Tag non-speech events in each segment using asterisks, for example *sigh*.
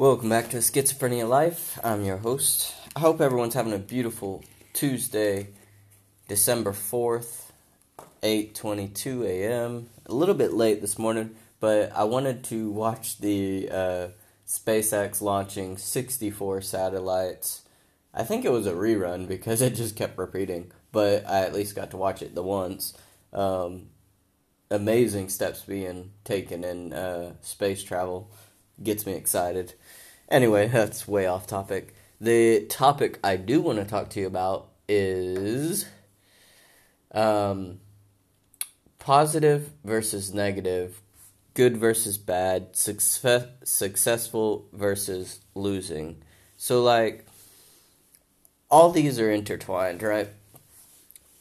Welcome back to Schizophrenia Life. I'm your host. I hope everyone's having a beautiful Tuesday, December 4th, 8:22 a.m. A little bit late this morning, but I wanted to watch the uh, SpaceX launching 64 satellites. I think it was a rerun because *laughs* it just kept repeating, but I at least got to watch it the once. Um, amazing steps being taken in uh, space travel gets me excited. Anyway, that's way off topic. The topic I do want to talk to you about is um, positive versus negative, good versus bad, success, successful versus losing. So, like, all these are intertwined, right?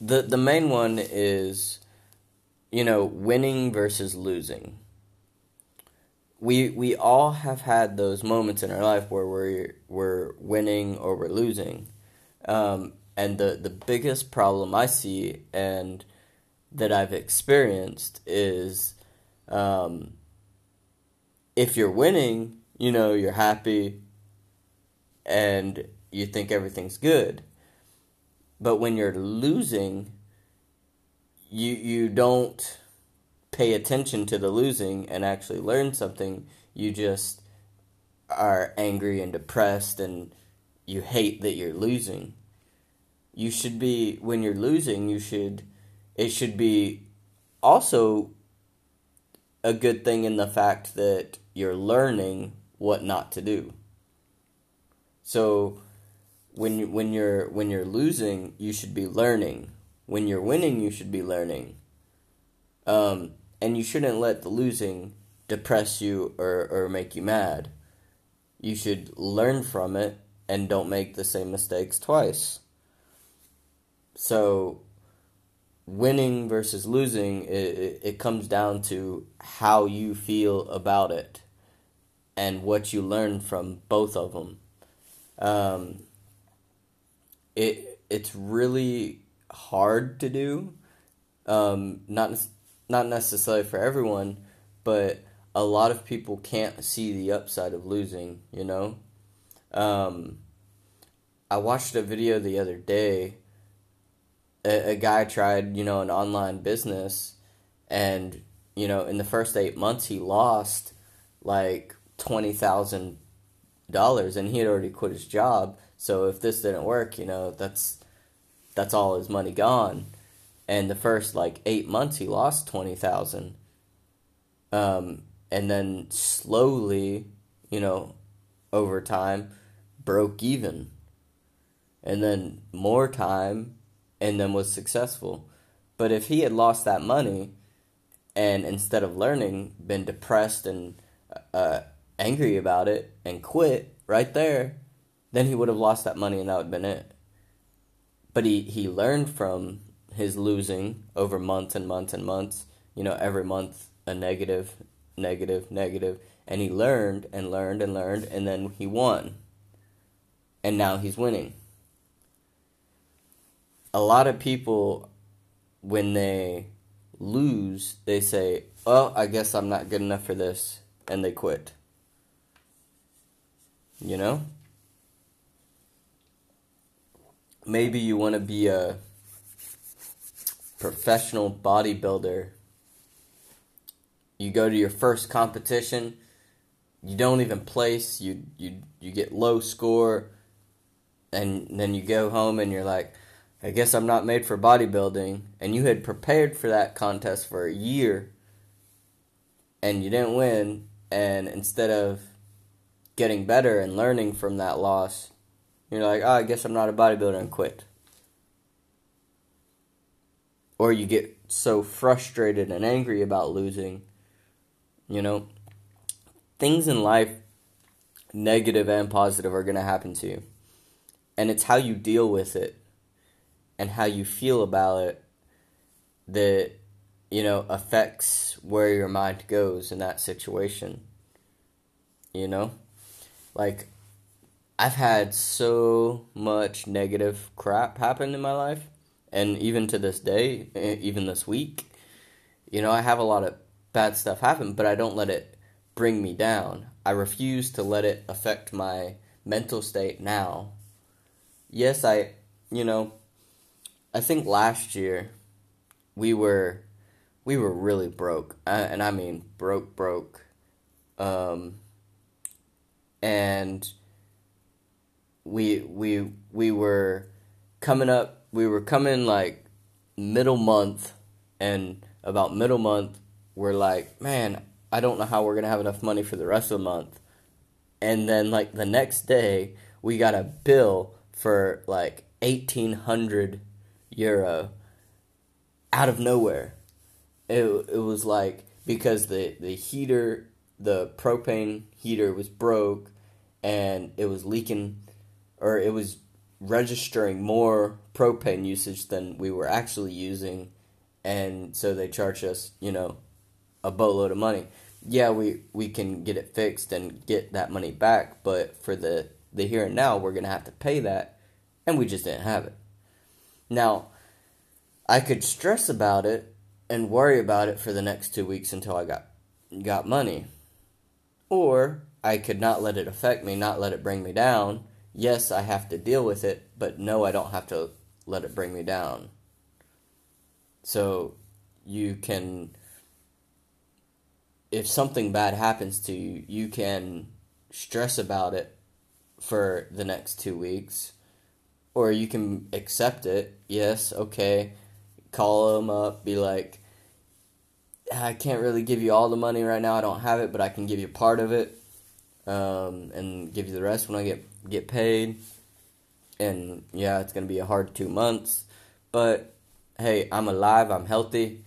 The the main one is, you know, winning versus losing we we all have had those moments in our life where we're we're winning or we're losing, um, and the the biggest problem I see and that I've experienced is, um, if you're winning, you know you're happy, and you think everything's good, but when you're losing, you you don't pay attention to the losing and actually learn something, you just are angry and depressed and you hate that you're losing. You should be, when you're losing, you should, it should be also a good thing in the fact that you're learning what not to do. So when you, when you're when you're losing, you should be learning. When you're winning, you should be learning. Um, and you shouldn't let the losing depress you or, or make you mad. You should learn from it and don't make the same mistakes twice. So, winning versus losing, it, it comes down to how you feel about it and what you learn from both of them. Um, it it's really hard to do. Um, not not necessarily for everyone, but a lot of people can't see the upside of losing, you know? Um, I watched a video the other day. A, a guy tried, you know, an online business, and, you know, in the first eight months, he lost like $20,000 and he had already quit his job. So if this didn't work, you know, that's that's all his money gone and the first like eight months he lost 20000 um, and then slowly you know over time broke even. And then more time and then was successful. But if he had lost that money and instead of learning been depressed and uh, angry about it and quit right there then he would have lost that money and that would have been it. But he, he learned from his losing over months and months and months. You know, every month a negative, negative, negative. And he learned and learned and learned, and then he won. And now he's winning. A lot of people, when they lose, they say, Oh, I guess I'm not good enough for this. And they quit. You know? Maybe you want to be a professional bodybuilder. You go to your first competition, you don't even place, you you you get low score and then you go home and you're like, I guess I'm not made for bodybuilding and you had prepared for that contest for a year and you didn't win and instead of getting better and learning from that loss, you're like, oh, I guess I'm not a bodybuilder and quit or you get so frustrated and angry about losing. You know, things in life, negative and positive, are going to happen to you. And it's how you deal with it and how you feel about it that, you know, affects where your mind goes in that situation. You know? Like, I've had so much negative crap happen in my life and even to this day, even this week, you know, I have a lot of bad stuff happen, but I don't let it bring me down. I refuse to let it affect my mental state now. Yes, I, you know, I think last year we were we were really broke, and I mean broke, broke. Um, and we we we were coming up. We were coming like middle month, and about middle month, we're like, man, I don't know how we're gonna have enough money for the rest of the month. And then like the next day, we got a bill for like eighteen hundred euro out of nowhere. It it was like because the the heater, the propane heater was broke, and it was leaking, or it was registering more propane usage than we were actually using, and so they charged us, you know, a boatload of money. Yeah, we we can get it fixed and get that money back, but for the the here and now, we're gonna have to pay that, and we just didn't have it. Now, I could stress about it and worry about it for the next two weeks until I got got money, or I could not let it affect me, not let it bring me down. Yes, I have to deal with it, but no, I don't have to let it bring me down. So you can, if something bad happens to you, you can stress about it for the next two weeks, or you can accept it. Yes, okay. Call them up, be like, I can't really give you all the money right now. I don't have it, but I can give you part of it, um, and give you the rest when I get get paid. And yeah, it's gonna be a hard two months, but hey, I'm alive. I'm healthy.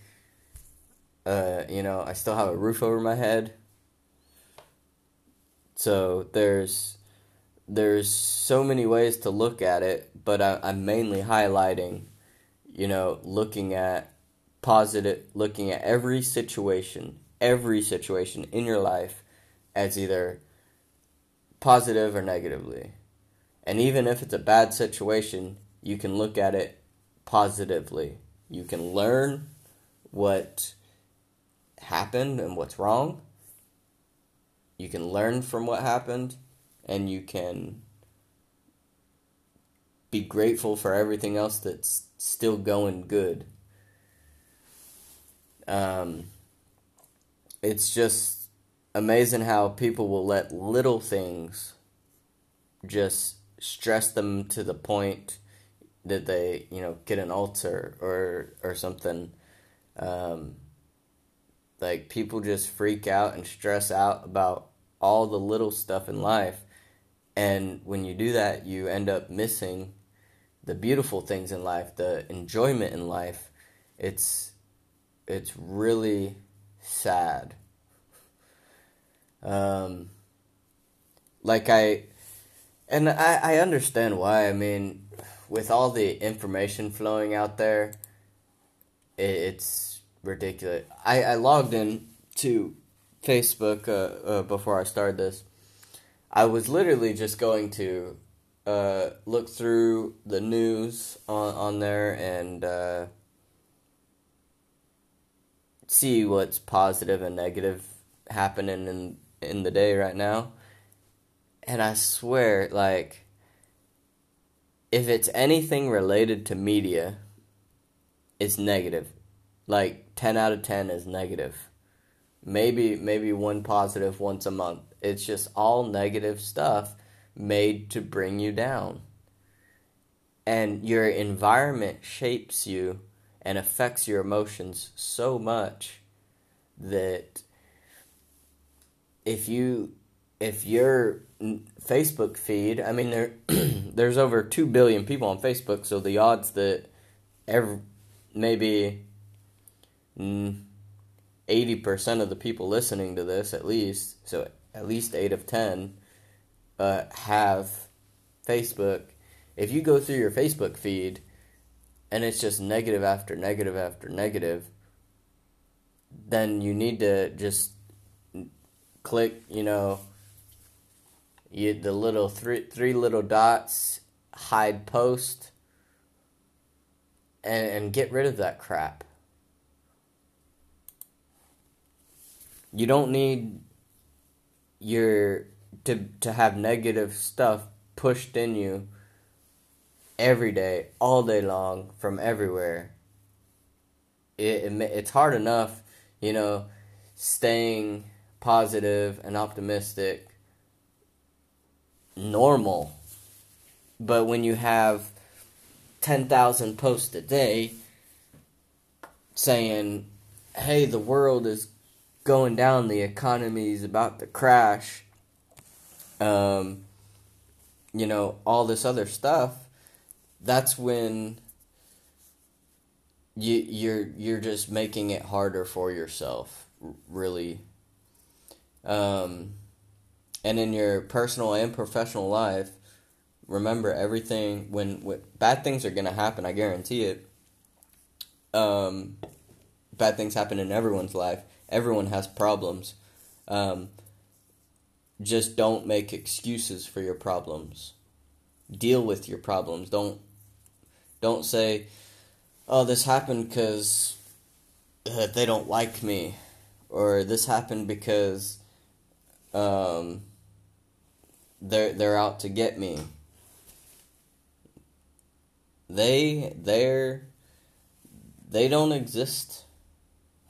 Uh, you know, I still have a roof over my head. So there's there's so many ways to look at it, but I, I'm mainly highlighting, you know, looking at positive, looking at every situation, every situation in your life as either positive or negatively. And even if it's a bad situation, you can look at it positively. You can learn what happened and what's wrong. You can learn from what happened and you can be grateful for everything else that's still going good. Um, it's just amazing how people will let little things just stress them to the point that they, you know, get an ulcer or or something. Um, like people just freak out and stress out about all the little stuff in life, and when you do that, you end up missing the beautiful things in life, the enjoyment in life. It's it's really sad. Um, like I, and I, I understand why. I mean, with all the information flowing out there, it, it's ridiculous. I, I logged in to Facebook uh, uh, before I started this. I was literally just going to uh, look through the news on on there and uh, see what's positive and negative happening in in the day right now. And I swear, like, if it's anything related to media, it's negative. Like ten out of ten is negative. Maybe maybe one positive once a month. It's just all negative stuff made to bring you down. And your environment shapes you and affects your emotions so much that if you if your Facebook feed, I mean there *clears throat* there's over 2 billion people on Facebook, so the odds that every maybe 80% of the people listening to this at least, so at least 8 of 10 uh, have Facebook. If you go through your Facebook feed and it's just negative after negative after negative, then you need to just click, you know, you, the little three three little dots, hide post, and, and get rid of that crap. You don't need you're to to have negative stuff pushed in you every day, all day long, from everywhere. It, it it's hard enough, you know, staying positive and optimistic normal. But when you have 10,000 posts a day saying, hey, the world is going down, the economy is about to crash, um, you know, all this other stuff, that's when you you're you're just making it harder for yourself, really. Um, and in your personal and professional life, remember everything when, when bad things are gonna happen. I guarantee it. Um, bad things happen in everyone's life. Everyone has problems. Um, just don't make excuses for your problems. Deal with your problems. Don't don't say, "Oh, this happened because uh, they don't like me," or "This happened because um, they're they're out to get me." They they're they don't exist.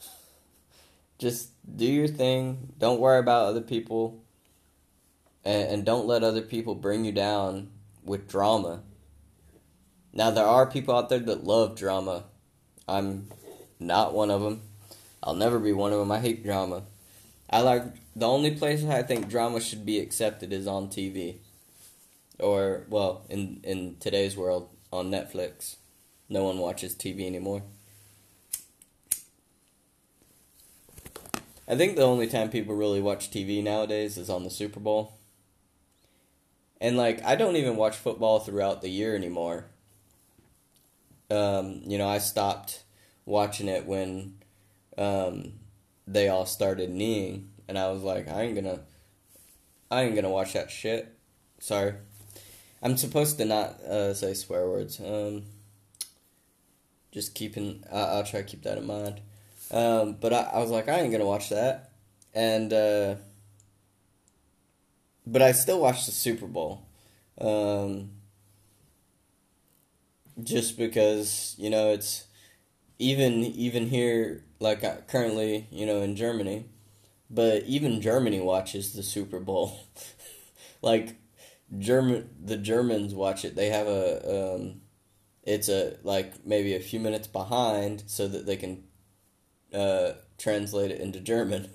*laughs* Just do your thing. Don't worry about other people. And, and don't let other people bring you down with drama. Now, there are people out there that love drama. I'm not one of them. I'll never be one of them. I hate drama. I like the only place I think drama should be accepted is on TV, or well, in in today's world on Netflix. No one watches TV anymore. I think the only time people really watch TV nowadays is on the Super Bowl. And like I don't even watch football throughout the year anymore. Um, you know, I stopped watching it when um, they all started kneeing, and I was like, I ain't gonna, I ain't gonna watch that shit. Sorry, I'm supposed to not uh, say swear words. Um, just keeping, I'll try to keep that in mind. Um, but I, I was like, I ain't gonna watch that, and uh, but I still watched the Super Bowl, um, just because you know it's even even here like uh, currently you know in Germany, but even Germany watches the Super Bowl, *laughs* like German the Germans watch it. They have a um, it's a like maybe a few minutes behind so that they can uh, translate it into German.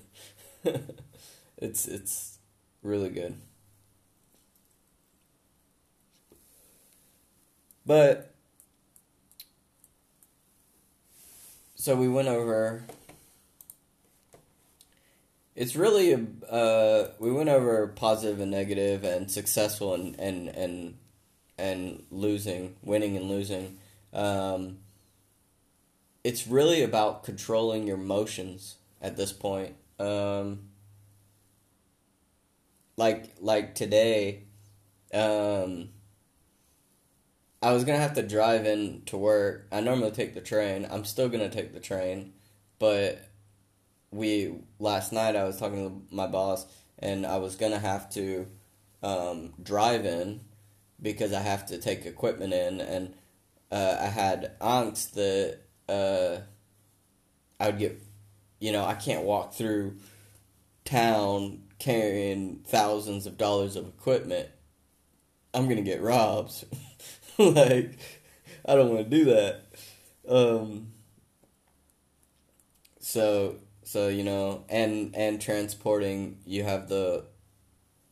*laughs* it's it's really good. But so we went over it's really uh, we went over positive and negative and successful and and and and losing, winning and losing. Um, it's really about controlling your emotions at this point. Um, like like today, um, I was gonna have to drive in to work. I normally take the train. I'm still gonna take the train, but we last night I was talking to my boss and I was gonna have to um, drive in because I have to take equipment in and uh, I had angst that uh, I would get, you know, I can't walk through town carrying thousands of dollars of equipment. I'm gonna get robbed. *laughs* *laughs* like, I don't want to do that. Um, so, so you know, and and transporting, you have the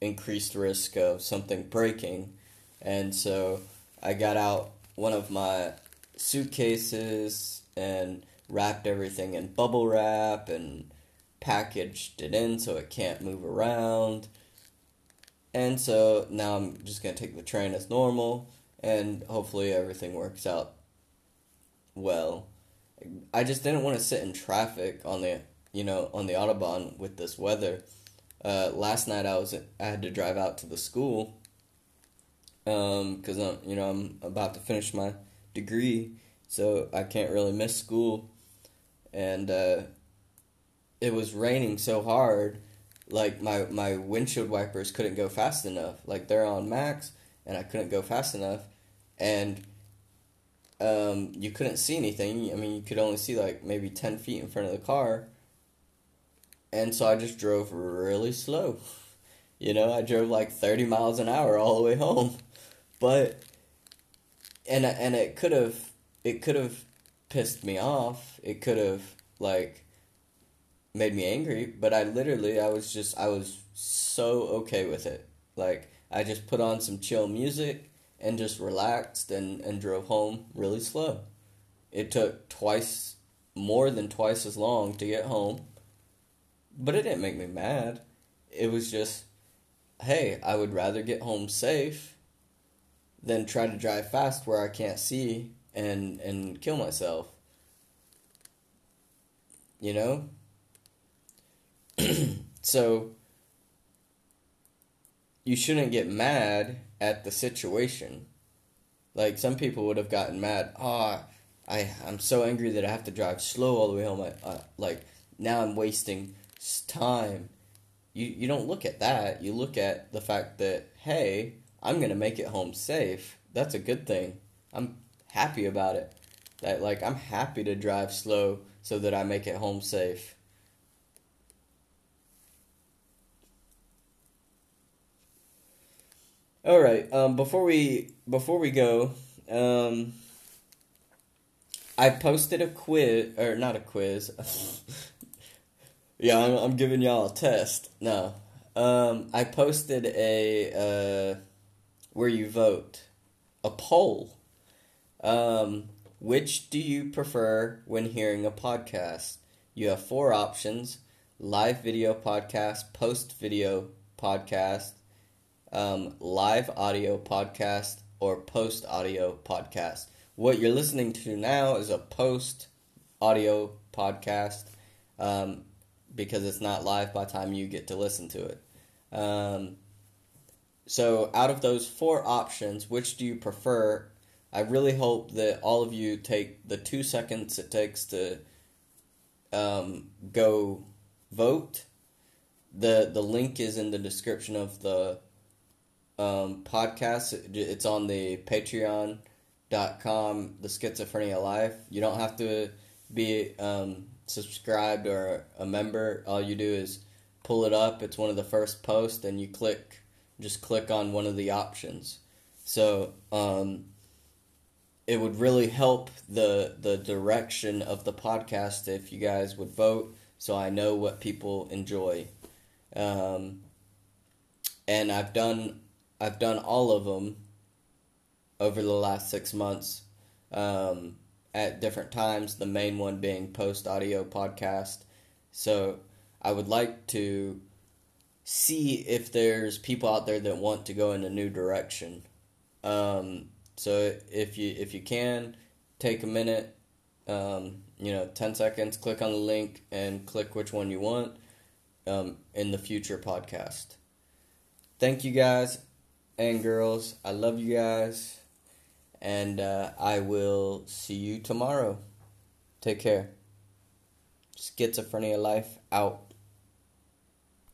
increased risk of something breaking, and so I got out one of my suitcases and wrapped everything in bubble wrap and packaged it in so it can't move around. And so now I'm just going to take the train as normal and hopefully everything works out well. I just didn't want to sit in traffic on the, you know, on the autobahn with this weather. Uh, last night I was I had to drive out to the school um cuz I'm, you know, I'm about to finish my degree so I can't really miss school. And uh, it was raining so hard like my my windshield wipers couldn't go fast enough. Like they're on max, and I couldn't go fast enough, and um, you couldn't see anything. I mean, you could only see like maybe ten feet in front of the car, and so I just drove really slow. You know, I drove like thirty miles an hour all the way home, but and and it could have it could have pissed me off. It could have like made me angry, but I literally I was just I was so okay with it. Like I just put on some chill music and just relaxed and, and drove home really slow. It took twice more than twice as long to get home. But it didn't make me mad. It was just hey, I would rather get home safe than try to drive fast where I can't see and and kill myself. You know? *clears throat* so you shouldn't get mad at the situation. Like some people would have gotten mad. Ah, oh, I I'm so angry that I have to drive slow all the way home. I, uh, like now I'm wasting time. You you don't look at that. You look at the fact that hey, I'm gonna make it home safe. That's a good thing. I'm happy about it. That like I'm happy to drive slow so that I make it home safe. All right. Um, before we before we go, um, I posted a quiz or not a quiz. *laughs* yeah, I'm, I'm giving y'all a test. No, um, I posted a uh, where you vote a poll. Um, which do you prefer when hearing a podcast? You have four options: live video podcast, post video podcast, um, live audio podcast or post audio podcast. What you're listening to now is a post audio podcast um, because it's not live by the time you get to listen to it. Um, so, out of those four options, which do you prefer? I really hope that all of you take the two seconds it takes to um, go vote. the The link is in the description of the um, podcast. It's on the Patreon.com, the Schizophrenia Life. You don't have to be um, subscribed or a member. All you do is pull it up. It's one of the first posts, and you click, just click on one of the options. So um, it would really help the the direction of the podcast if you guys would vote, so I know what people enjoy. Um, and I've done I've done all of them over the last six months um, at different times. The main one being post audio podcast. So I would like to see if there's people out there that want to go in a new direction. Um, so if you if you can take a minute, um, you know, ten seconds, click on the link and click which one you want um, in the future podcast. Thank you guys and girls. I love you guys. And uh, I will see you tomorrow. Take care. Schizophrenia Life out.